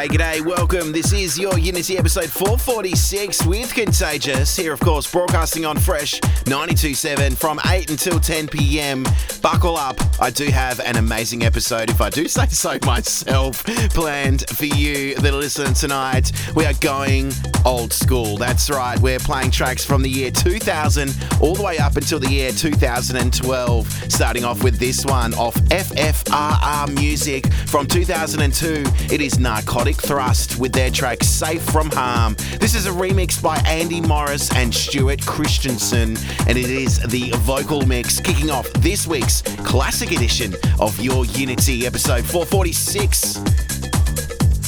G'day, g'day, welcome. This is your Unity episode 446 with Contagious. Here, of course, broadcasting on Fresh 927 from 8 until 10 pm. Buckle up. I do have an amazing episode, if I do say so myself, planned for you that are listening tonight. We are going old school. That's right. We're playing tracks from the year 2000 all the way up until the year 2012. Starting off with this one off FFRR Music from 2002. It is Narcotic. Thrust with their track Safe From Harm. This is a remix by Andy Morris and Stuart Crichton, and it is the vocal mix kicking off this week's classic edition of Your Unity, episode 446.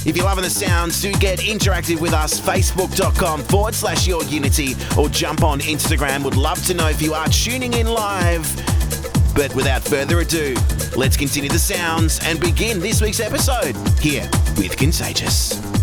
If you're loving the sounds, do get interactive with us. Facebook.com forward slash your unity or jump on Instagram. Would love to know if you are tuning in live. But without further ado, let's continue the sounds and begin this week's episode here with Contagious.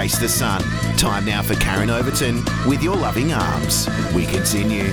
Chase the Sun. Time now for Karen Overton with Your Loving Arms. We continue.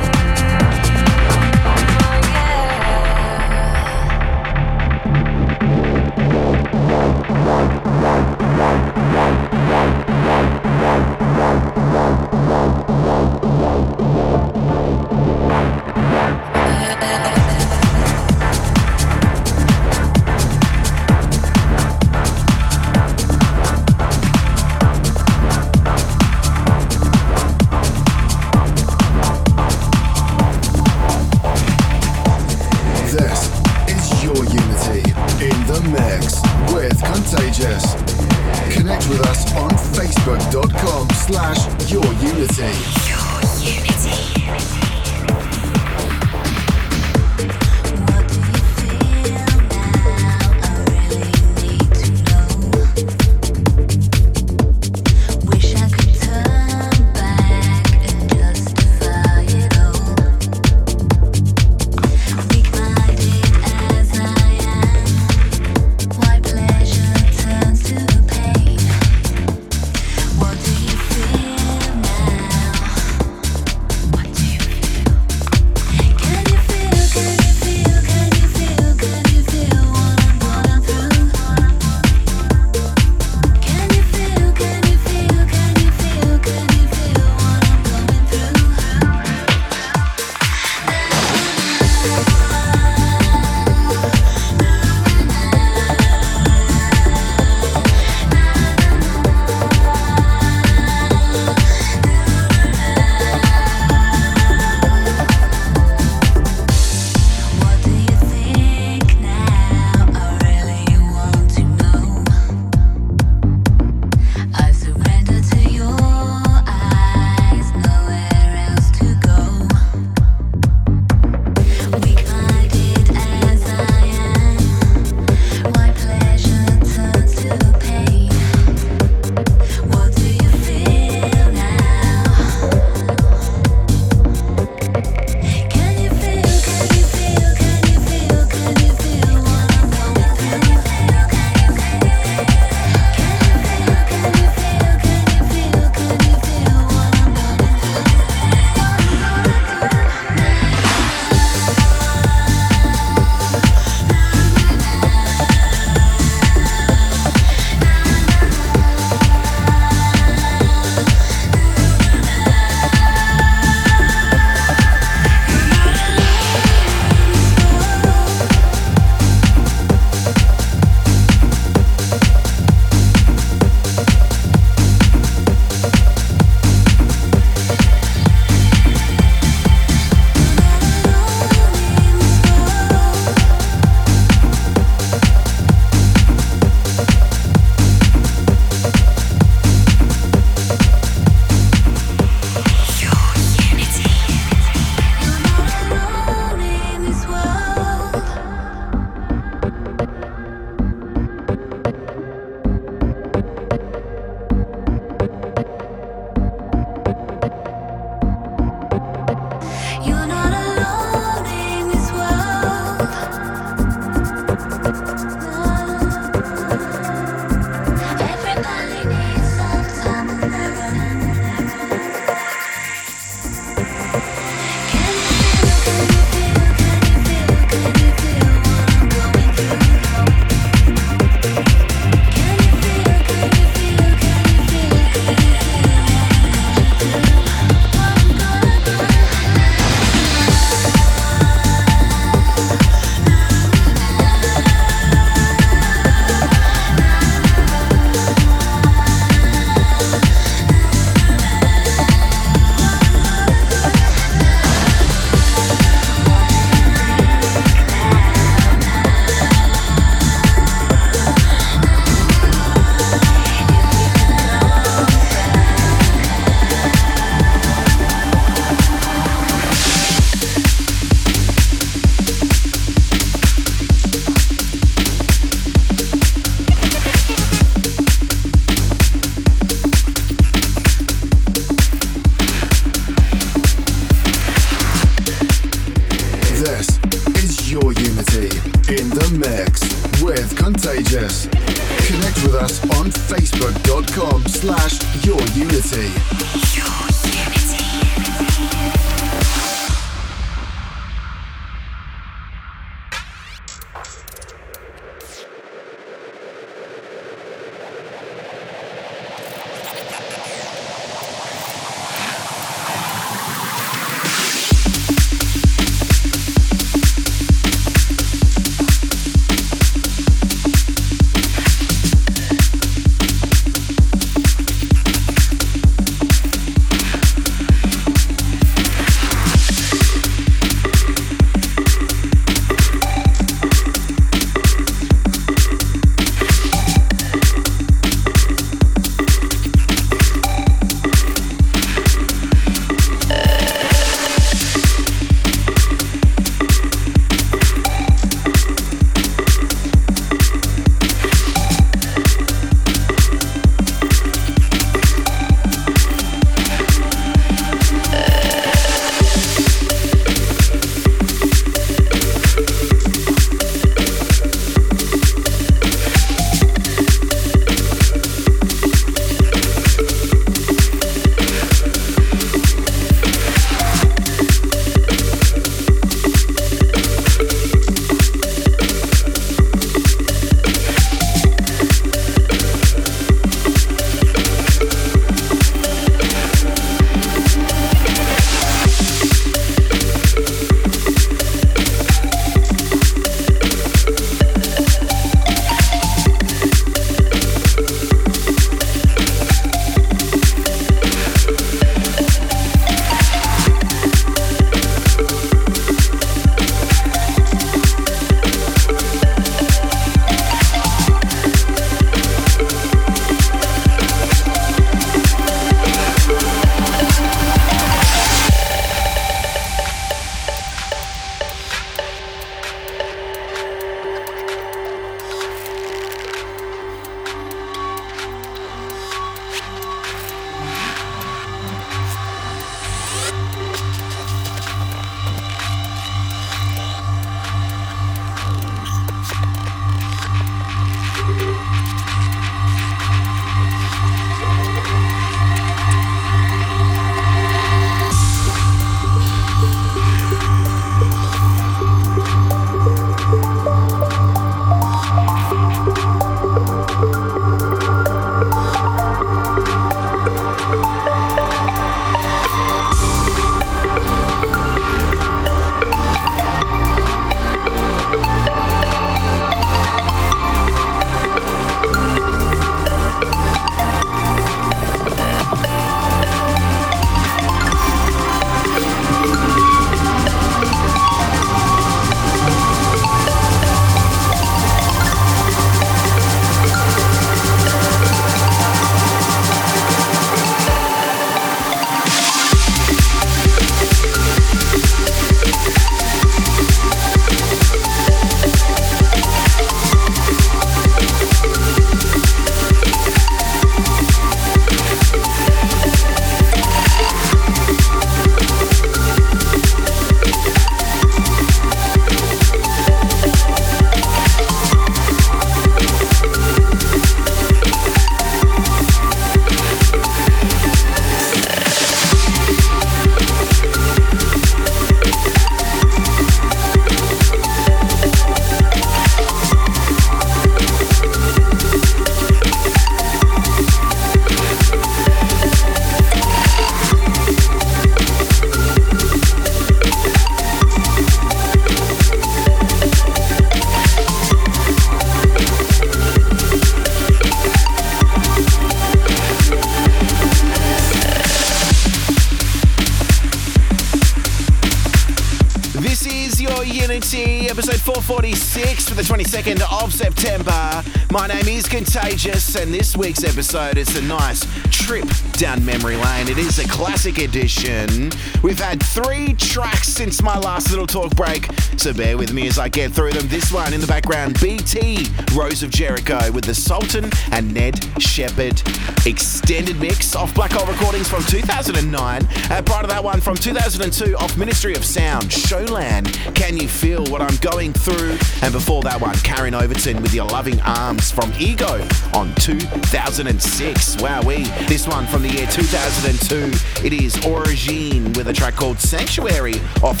Contagious, and this week's episode is a nice trip down memory lane. It is a classic edition. We've had three tracks since my last little talk break, so bear with me as I get through them. This one in the background, BT, Rose of Jericho with the Sultan and Ned Shepard. Extended mix off Black Hole Recordings from 2009. And uh, part of that one from 2002 off Ministry of Sound, Sholan. Can you feel what I'm going through? And before that one, Karen Overton with Your Loving Arms from Ego on 2006. Wow, we. This one from the year 2002. It is Origene with a track called Sanctuary off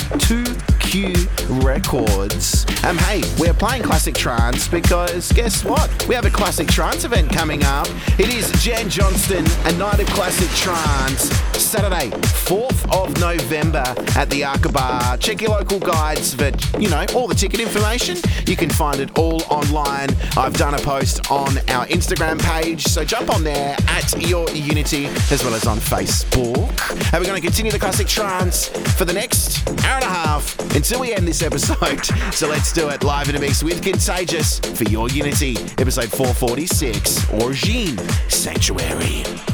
2Q Records. Um, hey, we're playing classic trance because guess what? We have a classic trance event coming up. It is Jan Johnston, a night of classic trance, Saturday, 4th of November at the Arca Bar. Check your local guides for, you know, all the ticket information. You can find it all online. I've done a post on our Instagram page, so jump on there at Your Unity as well as on Facebook. And we're going to continue the classic trance for the next hour and a half until we end this episode. So let's do it live in a mix with Contagious for Your Unity, episode 446, Origene Sanctuary.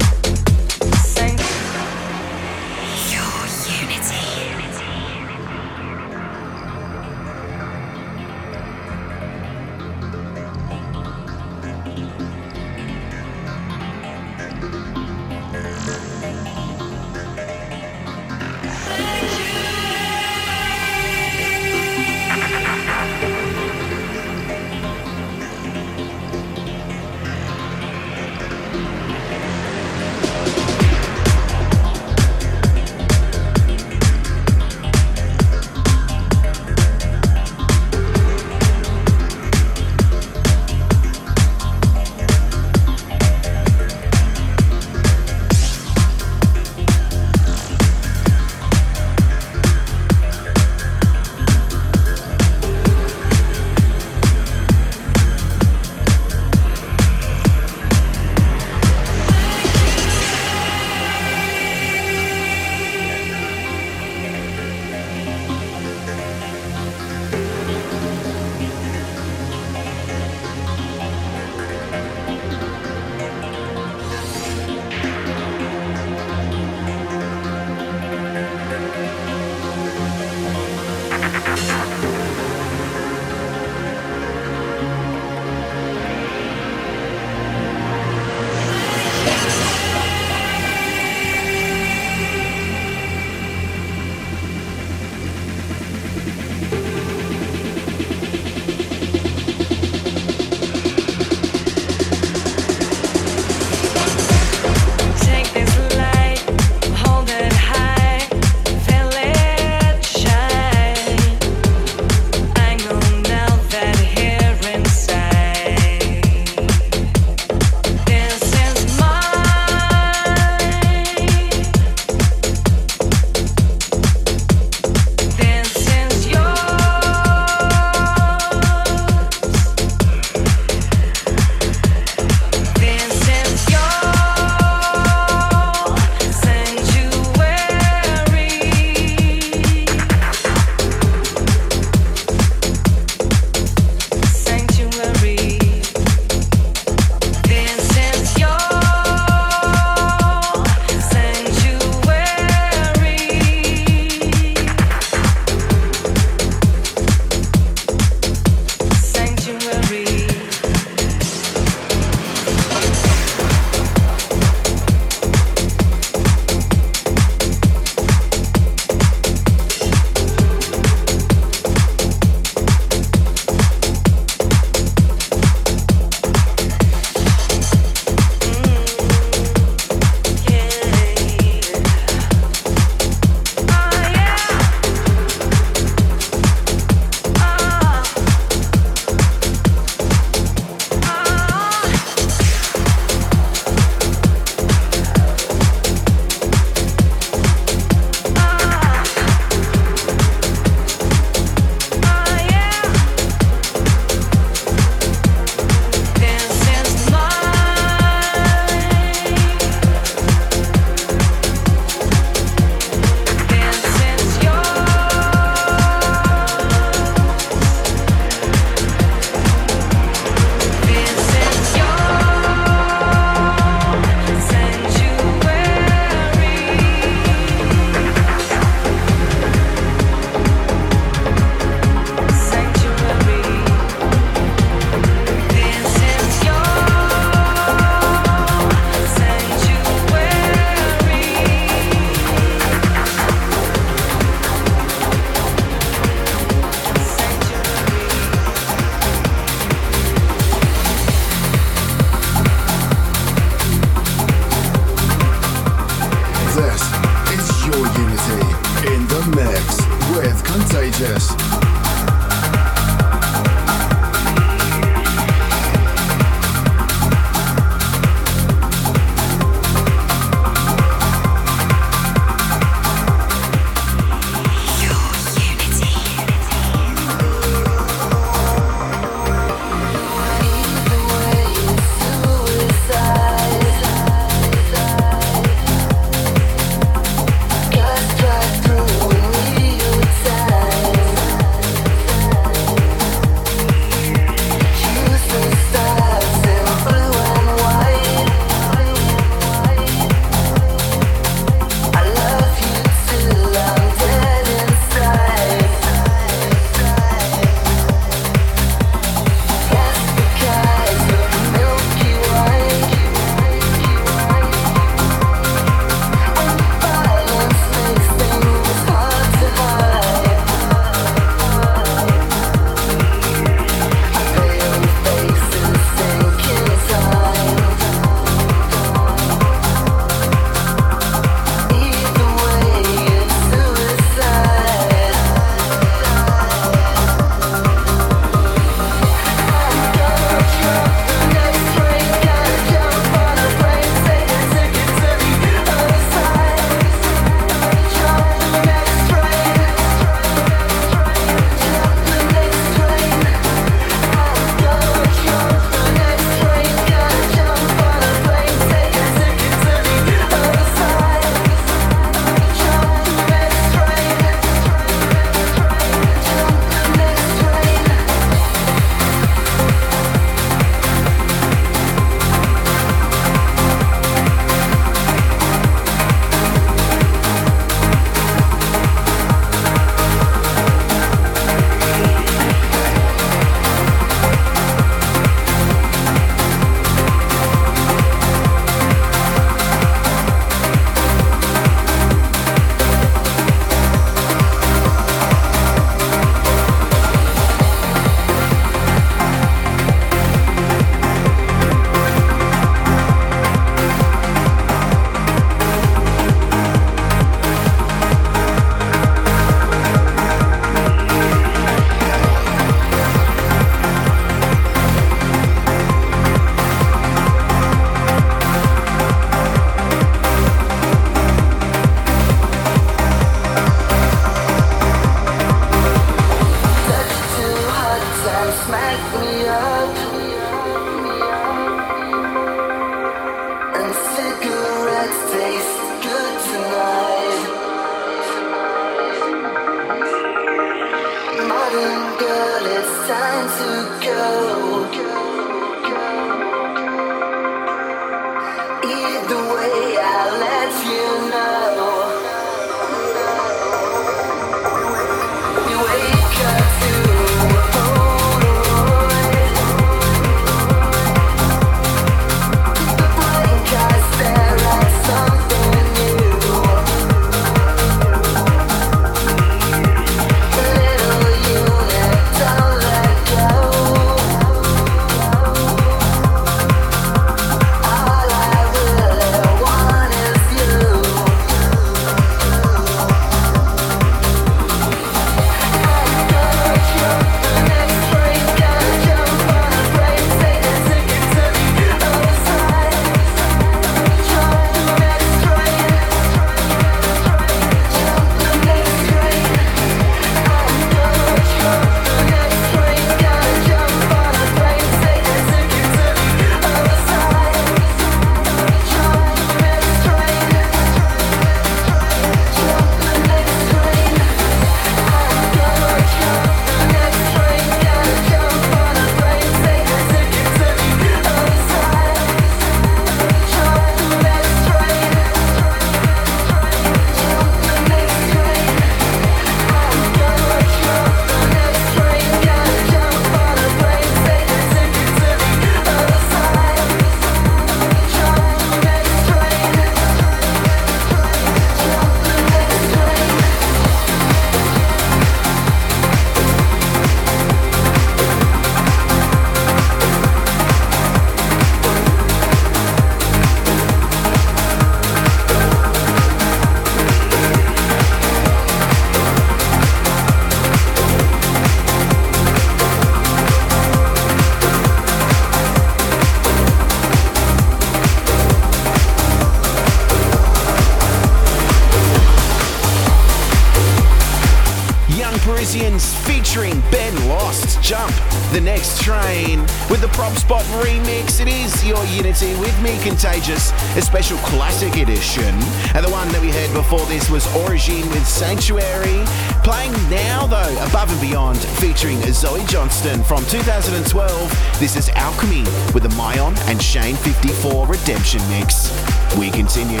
Probspot remix. It is Your Unity with me, Contagious, a special classic edition. And the one that we heard before this was Origene with Sanctuary. Playing now, though, Above and Beyond, featuring Zoe Johnston from 2012. This is Alchemy with the Myon and Shane 54 Redemption mix. We continue.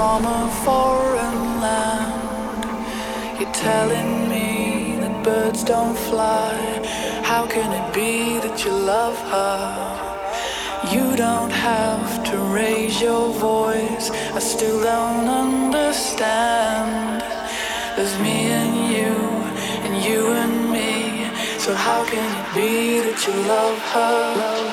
from a foreign land. You're telling me that birds don't fly. How can it be that you love her? You don't have to raise your voice. I still don't understand. There's me and you, and you and me. So how can it be that you love her?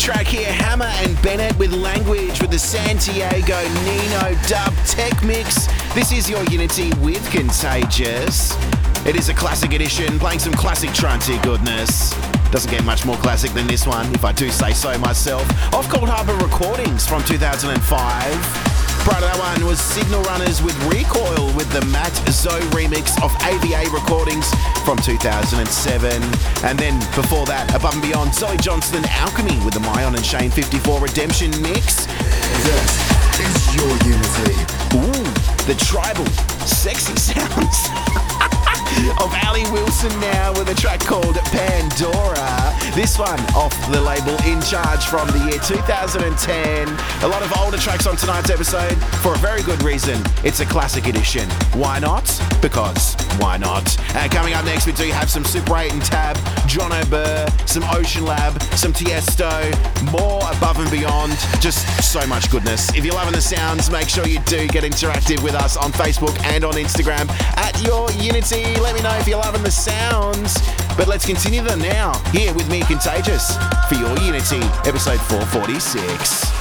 Track here, Hammer and Bennett with Language with the Santiago Niño dub tech mix. This is your Unity with Contagious. It is a classic edition, playing some classic trancey goodness. Doesn't get much more classic than this one, if I do say so myself. Off Coldharbour Recordings from 2005. Prior to that one was Signalrunners with Recoil with the Mat Zo remix of AVA recordings from 2007. And then before that, above and beyond, Zoe Johnston Alchemy with the Myon and Shane 54 Redemption mix. This is your Unity. Ooh, the tribal, sexy sounds. of Ali Wilson now with a track called Pandora. This one off the label In Charge from the year 2010. A lot of older tracks on tonight's episode for a very good reason. It's a classic edition. Why not? Because why not? And coming up next, we do have some Super 8 and Tab, Jon OBir, some Oceanlab, some Tiesto, more above and beyond. Just so much goodness. If you're loving the sounds, make sure you do get interactive with us on Facebook and on Instagram at Your Unity. Let me know if you're loving the sounds. But let's continue them now. Here with me, Contagious, for Your Unity, episode 446.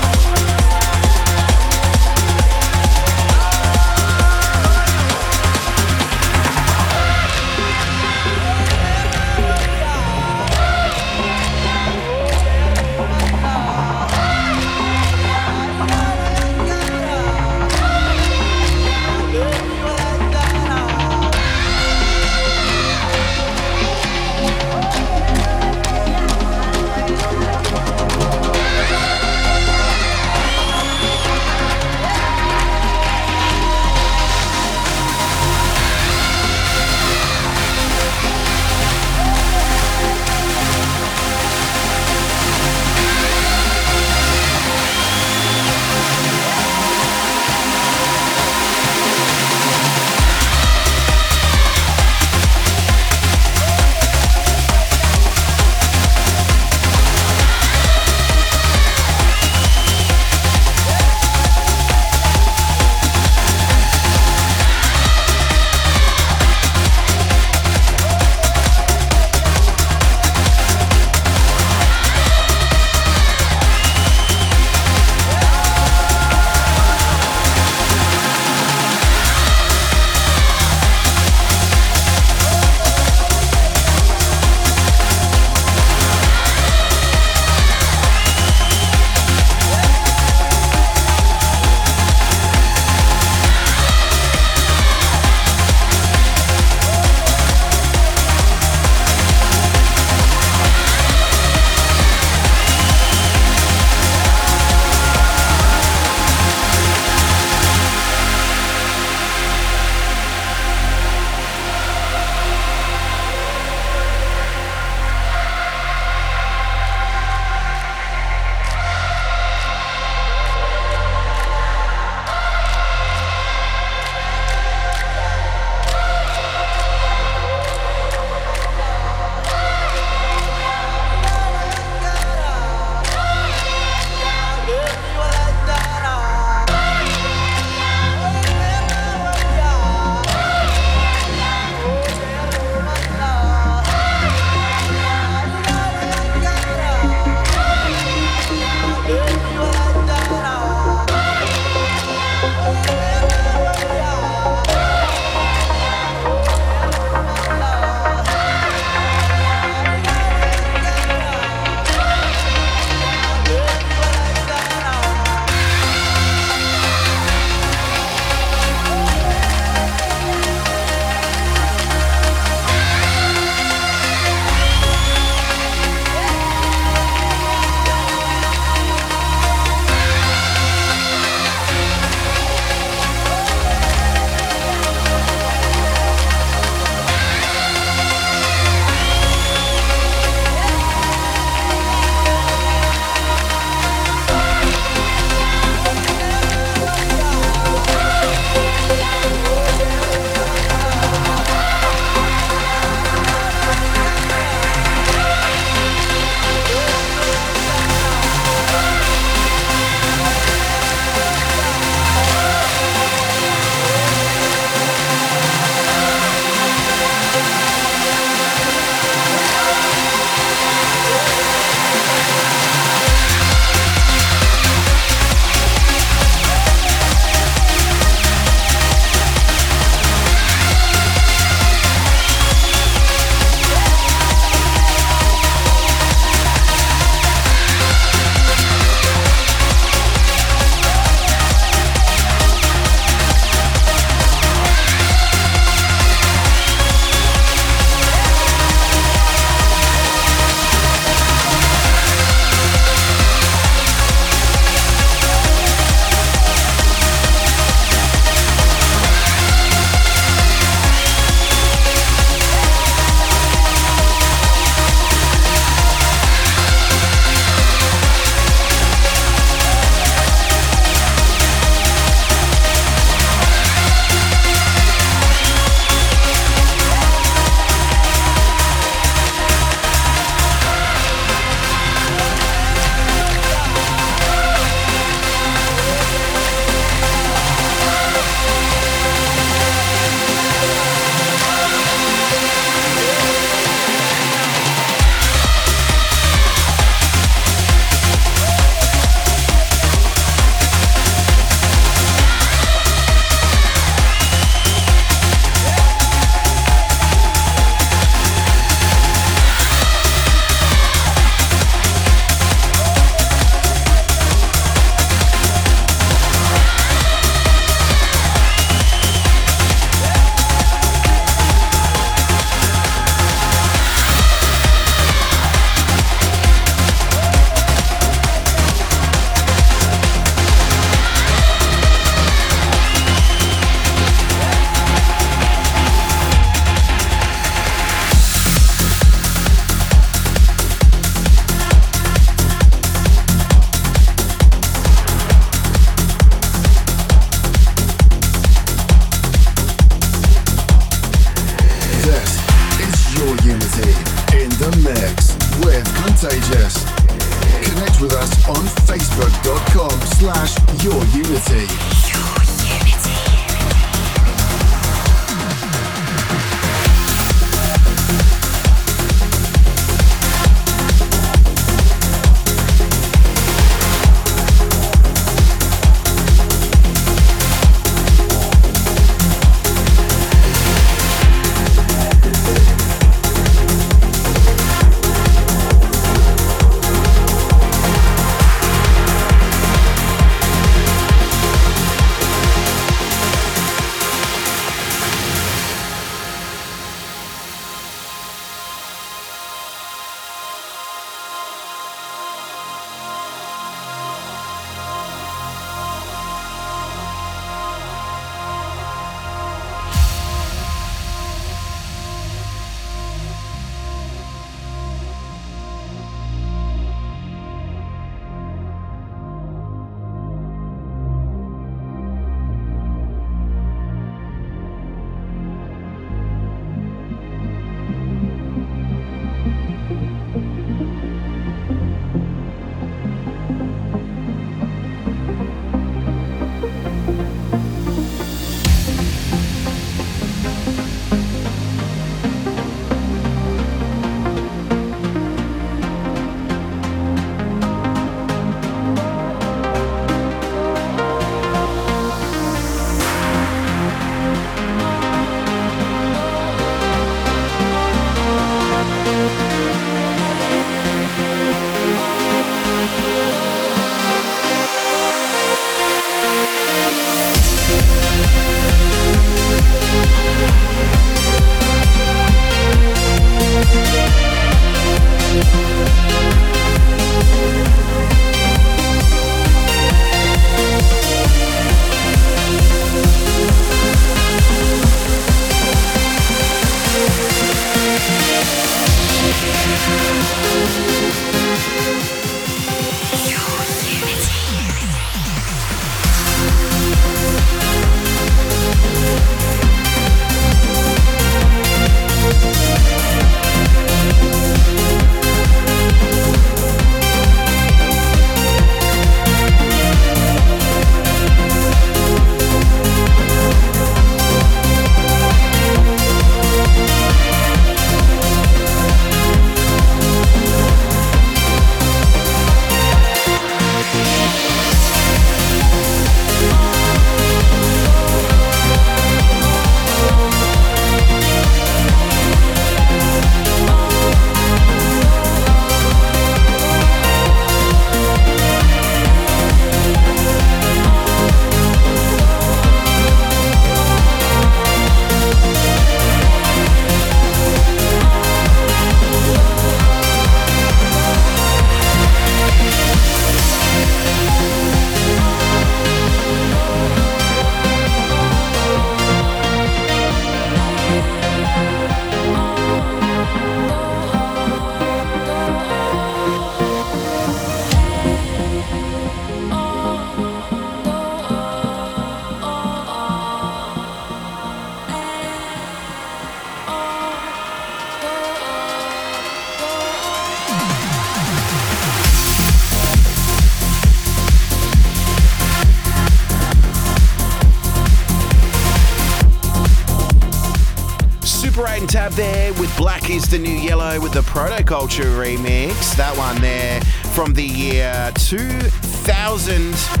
The new yellow with the Protoculture remix. That one there from the year 2000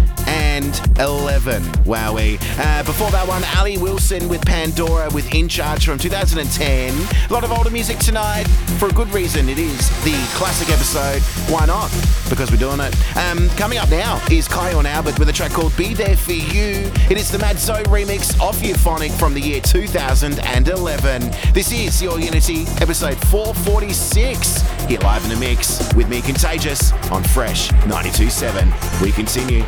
and 11. Wowee. Uh, before that one, Ali Wilson with Pandora with In Charge from 2010. A lot of older music tonight for a good reason. It is the classic episode. Why not? Because we're doing it. Um, coming up now is Kyau Albert with a track called Be There For You. It is the Mat Zo remix of Euphonic from the year 2011. This is Your Unity, episode 446, here live in the mix with me, Contagious, on Fresh 92.7. We continue.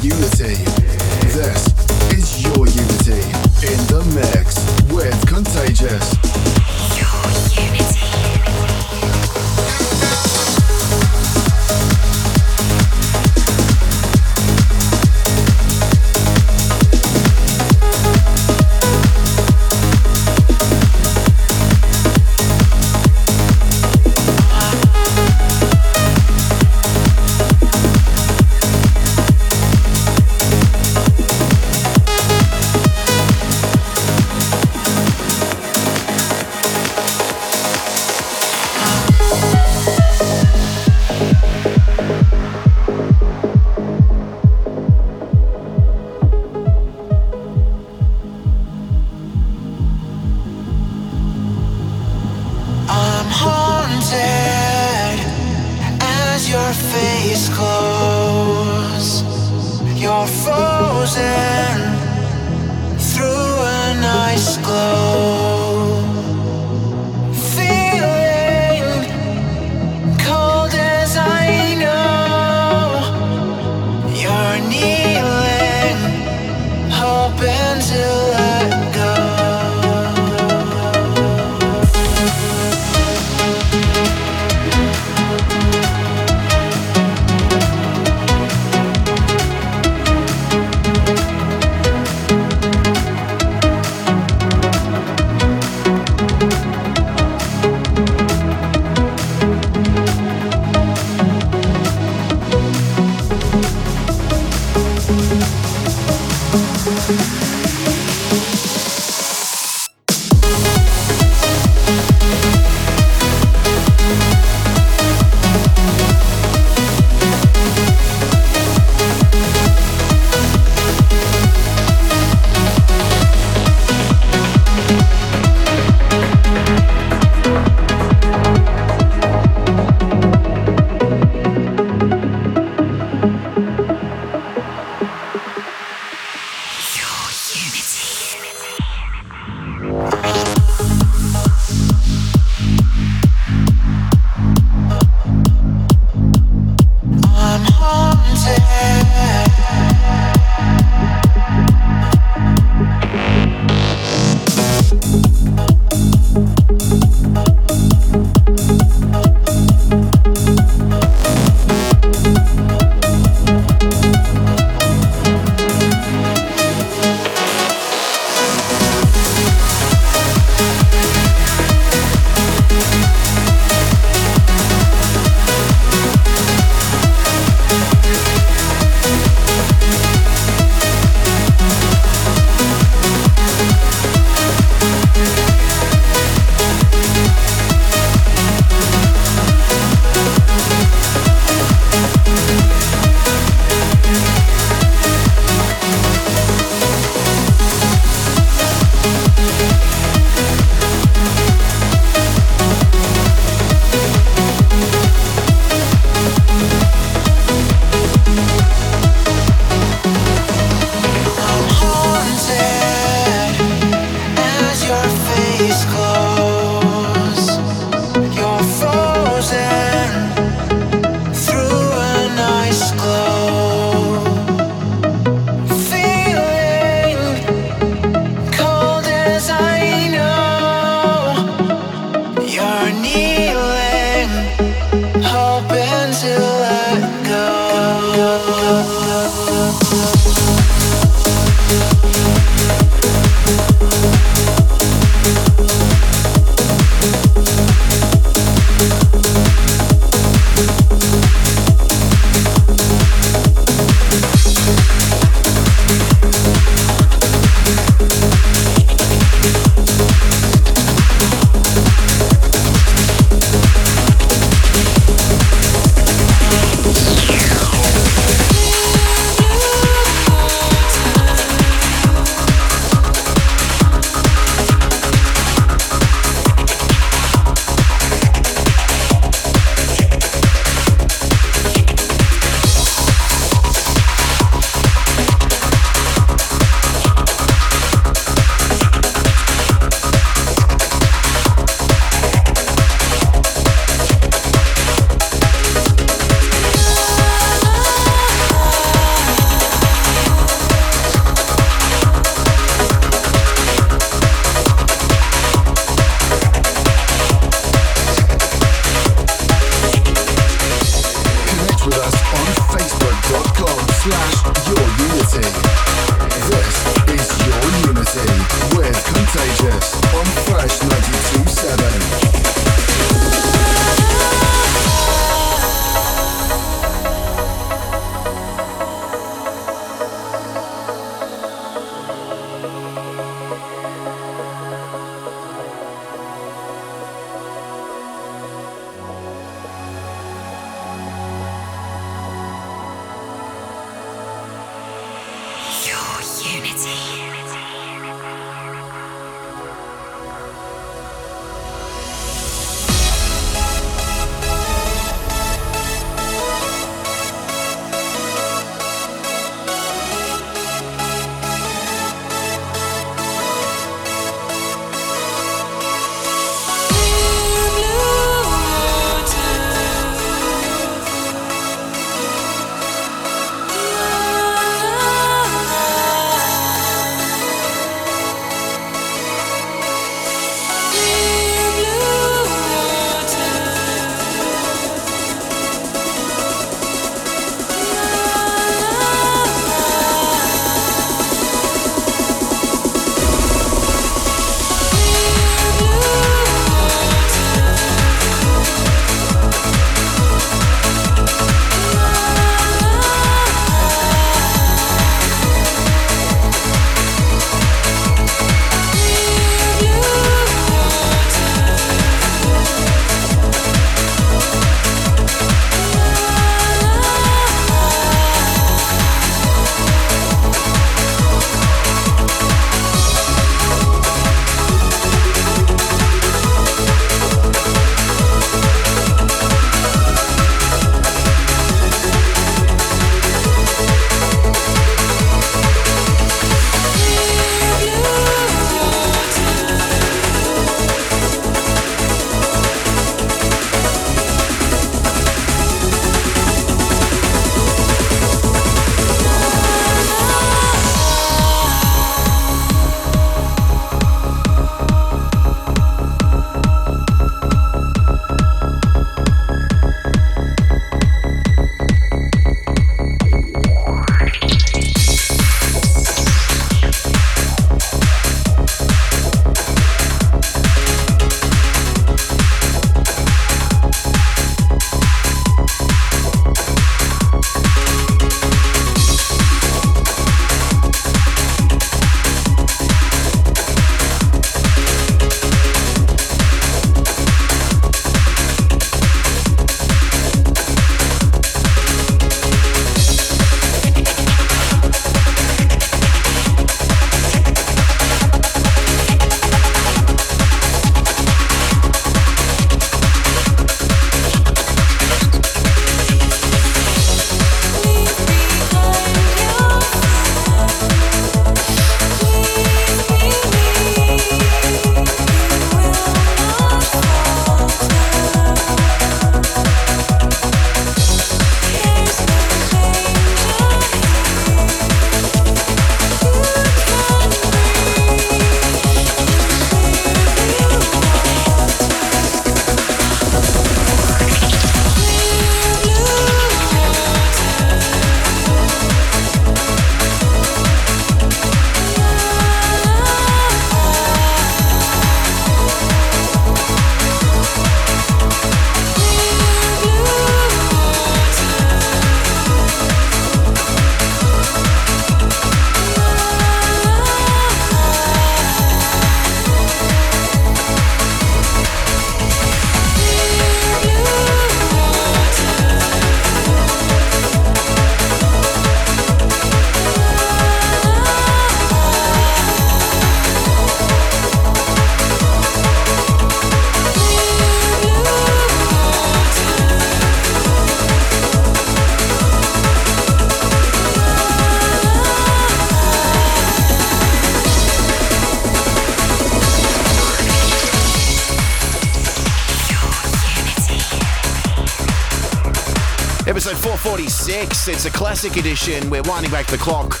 46. It's a classic edition. We're winding back the clock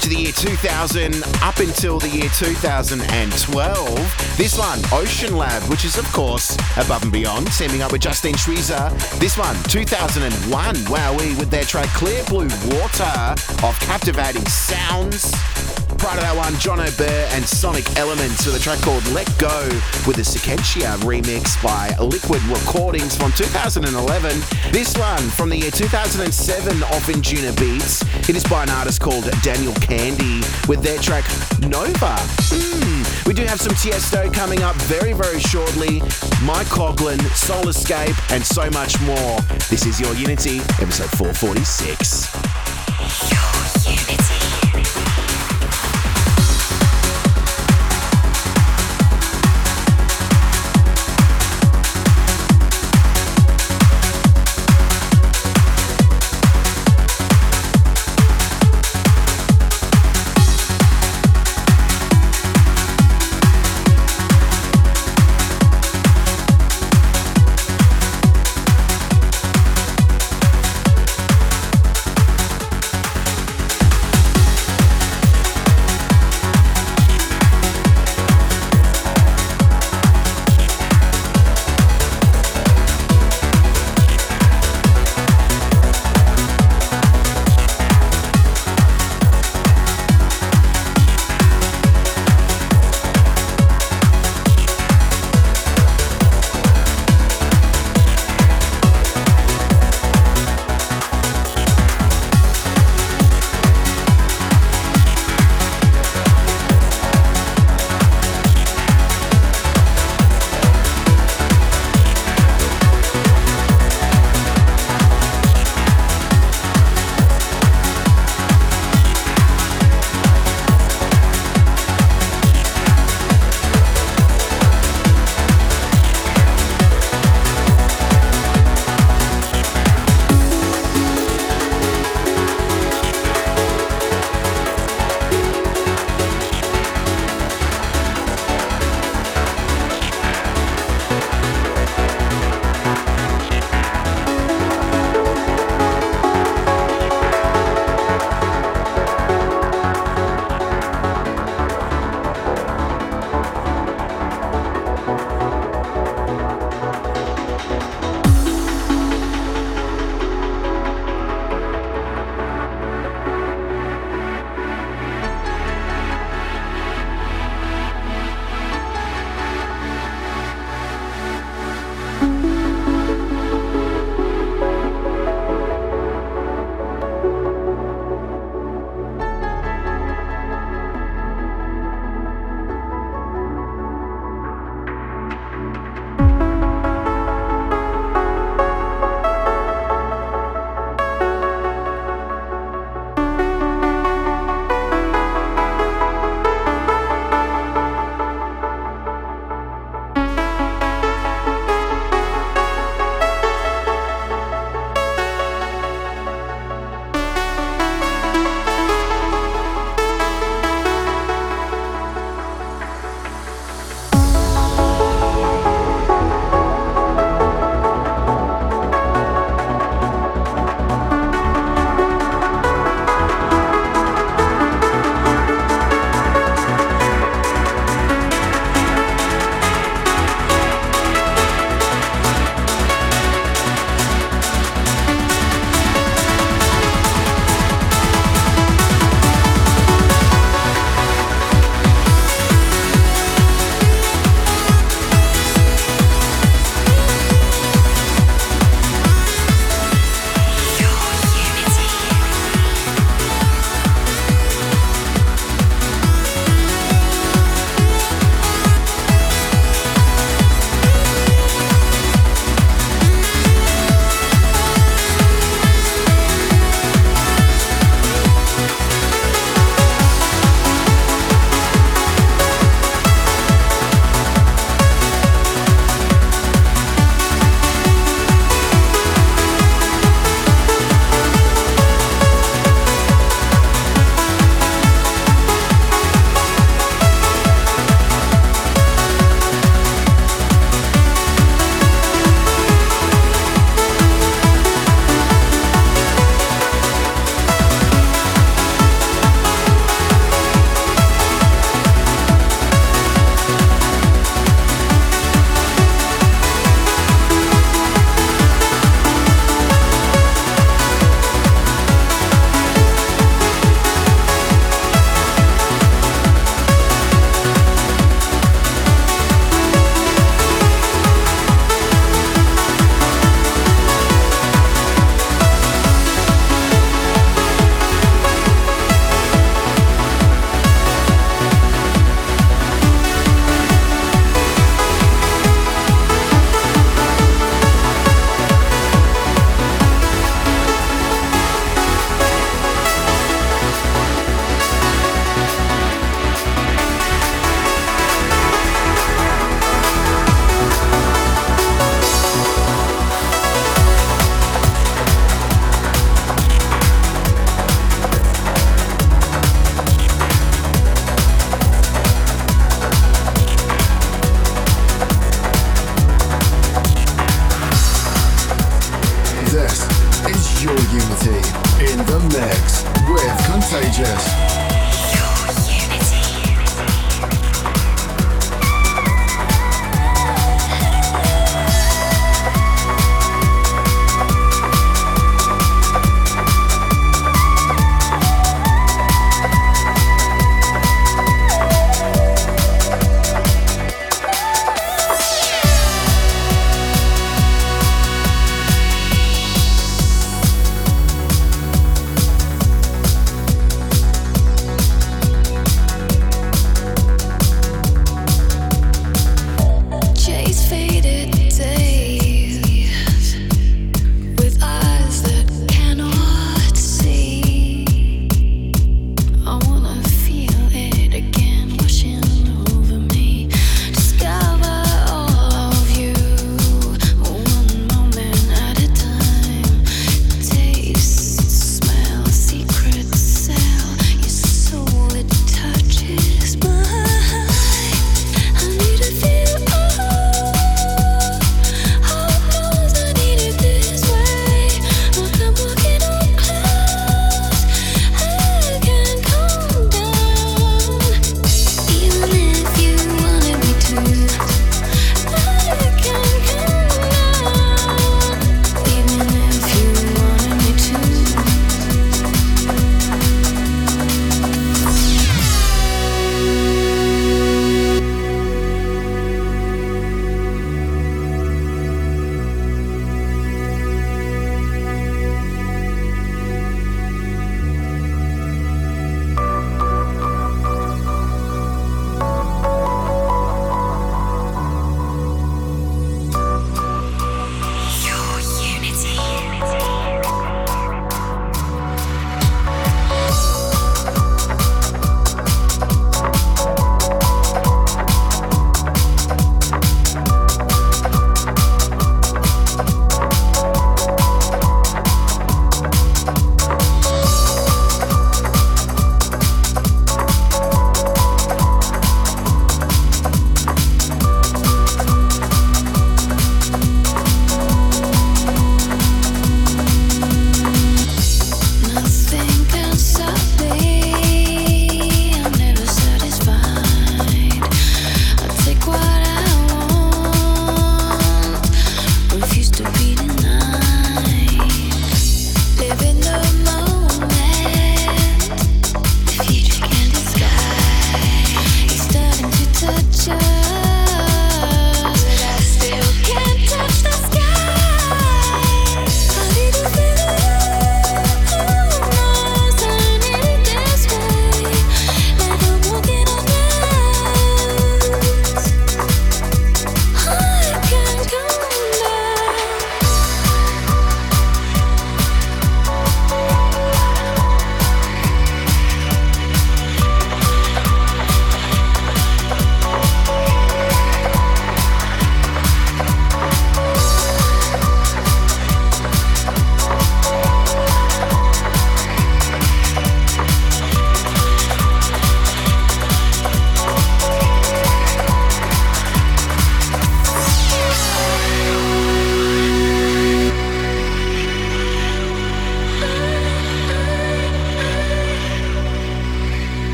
to the year 2000 up until the year 2012. This one, Oceanlab, which is, of course, above and beyond, teaming up with Justine Suissa. This one, 2001, wowee, with their track Clear Blue Water of captivating sounds. Prior to that one, Jon OBir and Sonic Elements with a track called Let Go with a Sequentia remix by Liquid Recordings from 2011. This one from the year 2007 off Anjunabeats. It is by an artist called Daniel Kandi with their track Nova. Mm. We do have some Tiesto coming up very, very shortly. Mike Koglin, Soul Escape, and so much more. This is Your Unity, episode 446.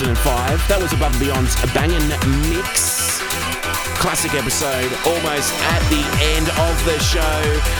2005. That was Above and Beyond's Bangin' Mix classic episode, almost at the end of the show.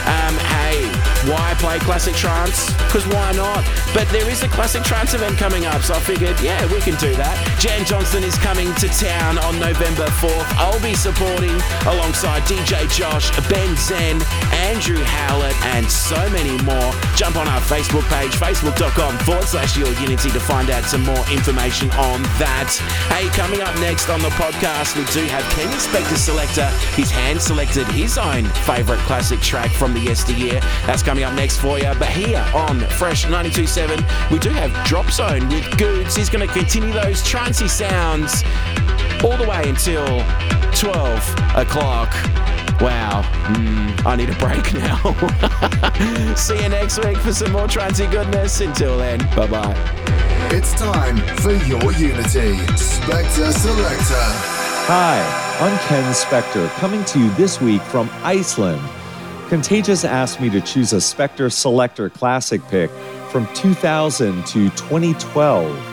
Um, hey, why play classic trance? Because why not? But there is a classic trance event coming up, so I figured, yeah, we can do that. Jan Johnston is coming to town on November 4th. I'll be supporting alongside DJ Josh, Ben Zen, Andrew Howlett, and so many more. Jump on our Facebook page, facebook.com forward slash your unity to find out some more information on that. Hey, coming up next on the podcast, we do have Kenny Spector selector. He's hand selected his own favourite classic track from the yesteryear. That's coming up next for you. But here on Fresh 92.7, we do have Drop Zone with Goods. He's going to continue those trancey sounds all the way until 12 o'clock. Wow, mm, I need a break now. See you next week for some more trancey goodness. Until then, bye bye. It's time for your Unity Spector Selector. Hi. I'm Ken Spector, coming to you this week from Iceland. Contagious asked me to choose a Spector Selector Classic pick from 2000 to 2012.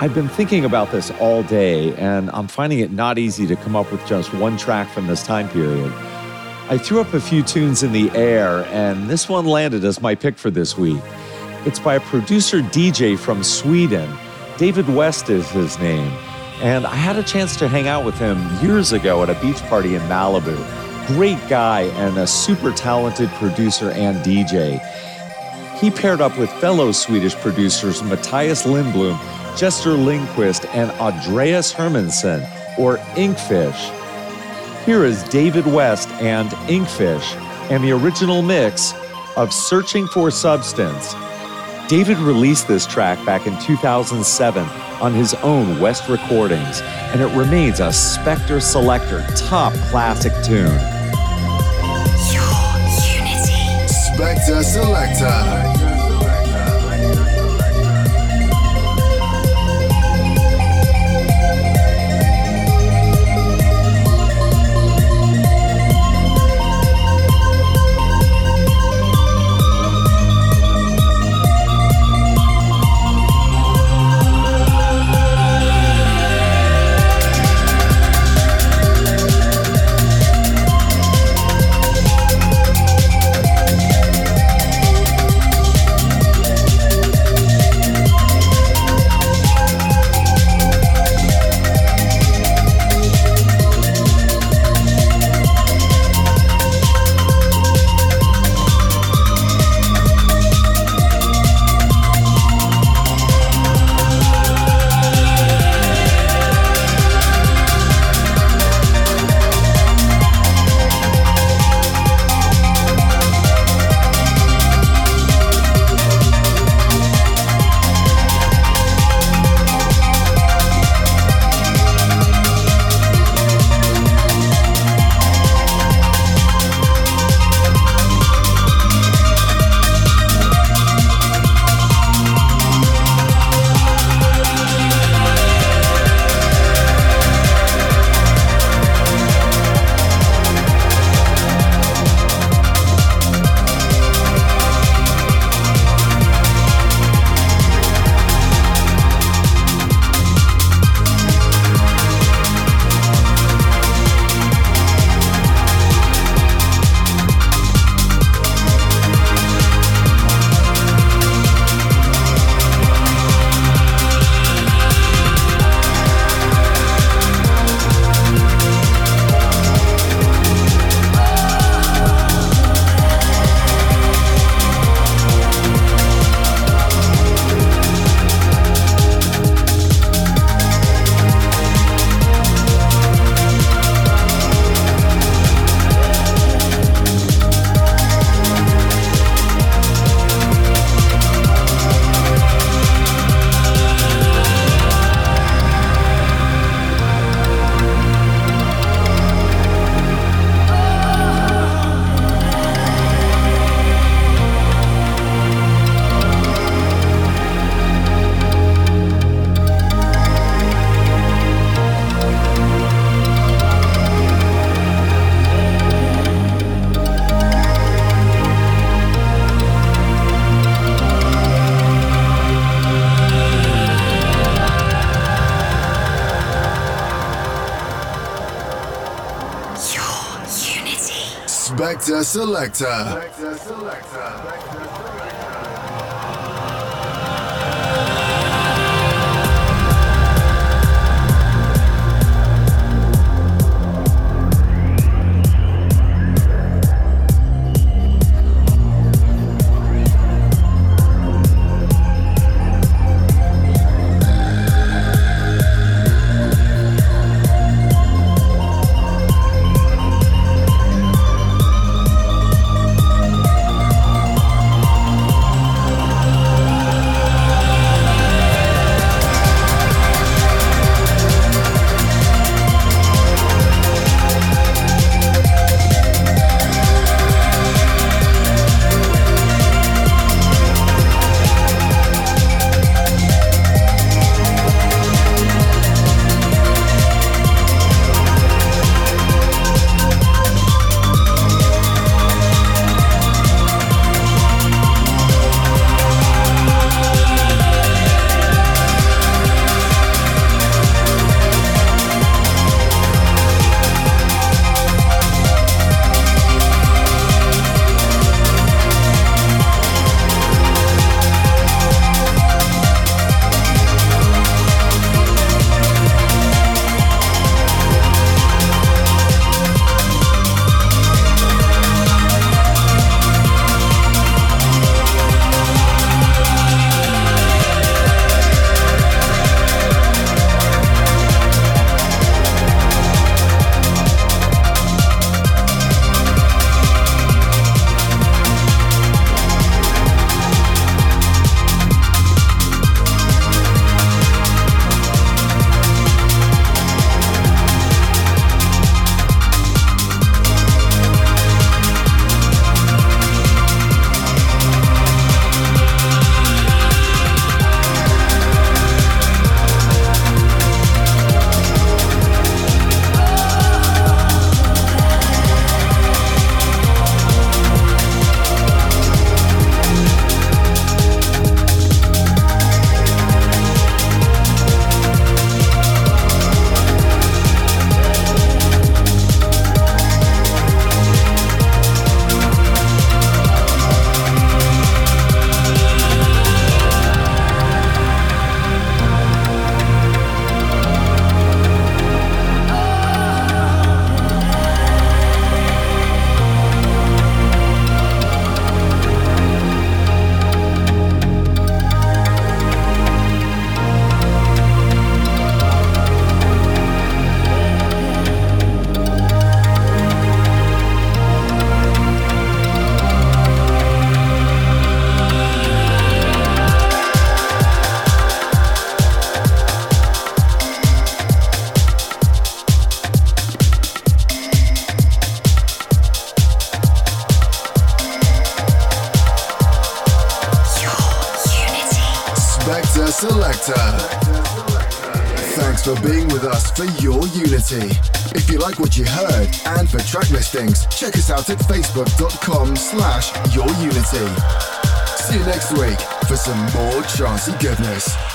I've been thinking about this all day, and I'm finding it not easy to come up with just one track from this time period. I threw up a few tunes in the air, and this one landed as my pick for this week. It's by a producer DJ from Sweden. David West is his name. And I had a chance to hang out with him years ago at a beach party in Malibu. Great guy and a super talented producer and DJ. He paired up with fellow Swedish producers Matthias Lindblom, Jesper Lindquist, and Andreas Hermansson, or Inkfish. Here is David West and Inkfish and the original mix of Searching for Substance. David released this track back in 2007 on his own West Recordings, and it remains a Spector Selector top classic tune. Your Unity. Spector Selector. Selector. facebook.com slash yourunity. See you next week for some more trancey goodness.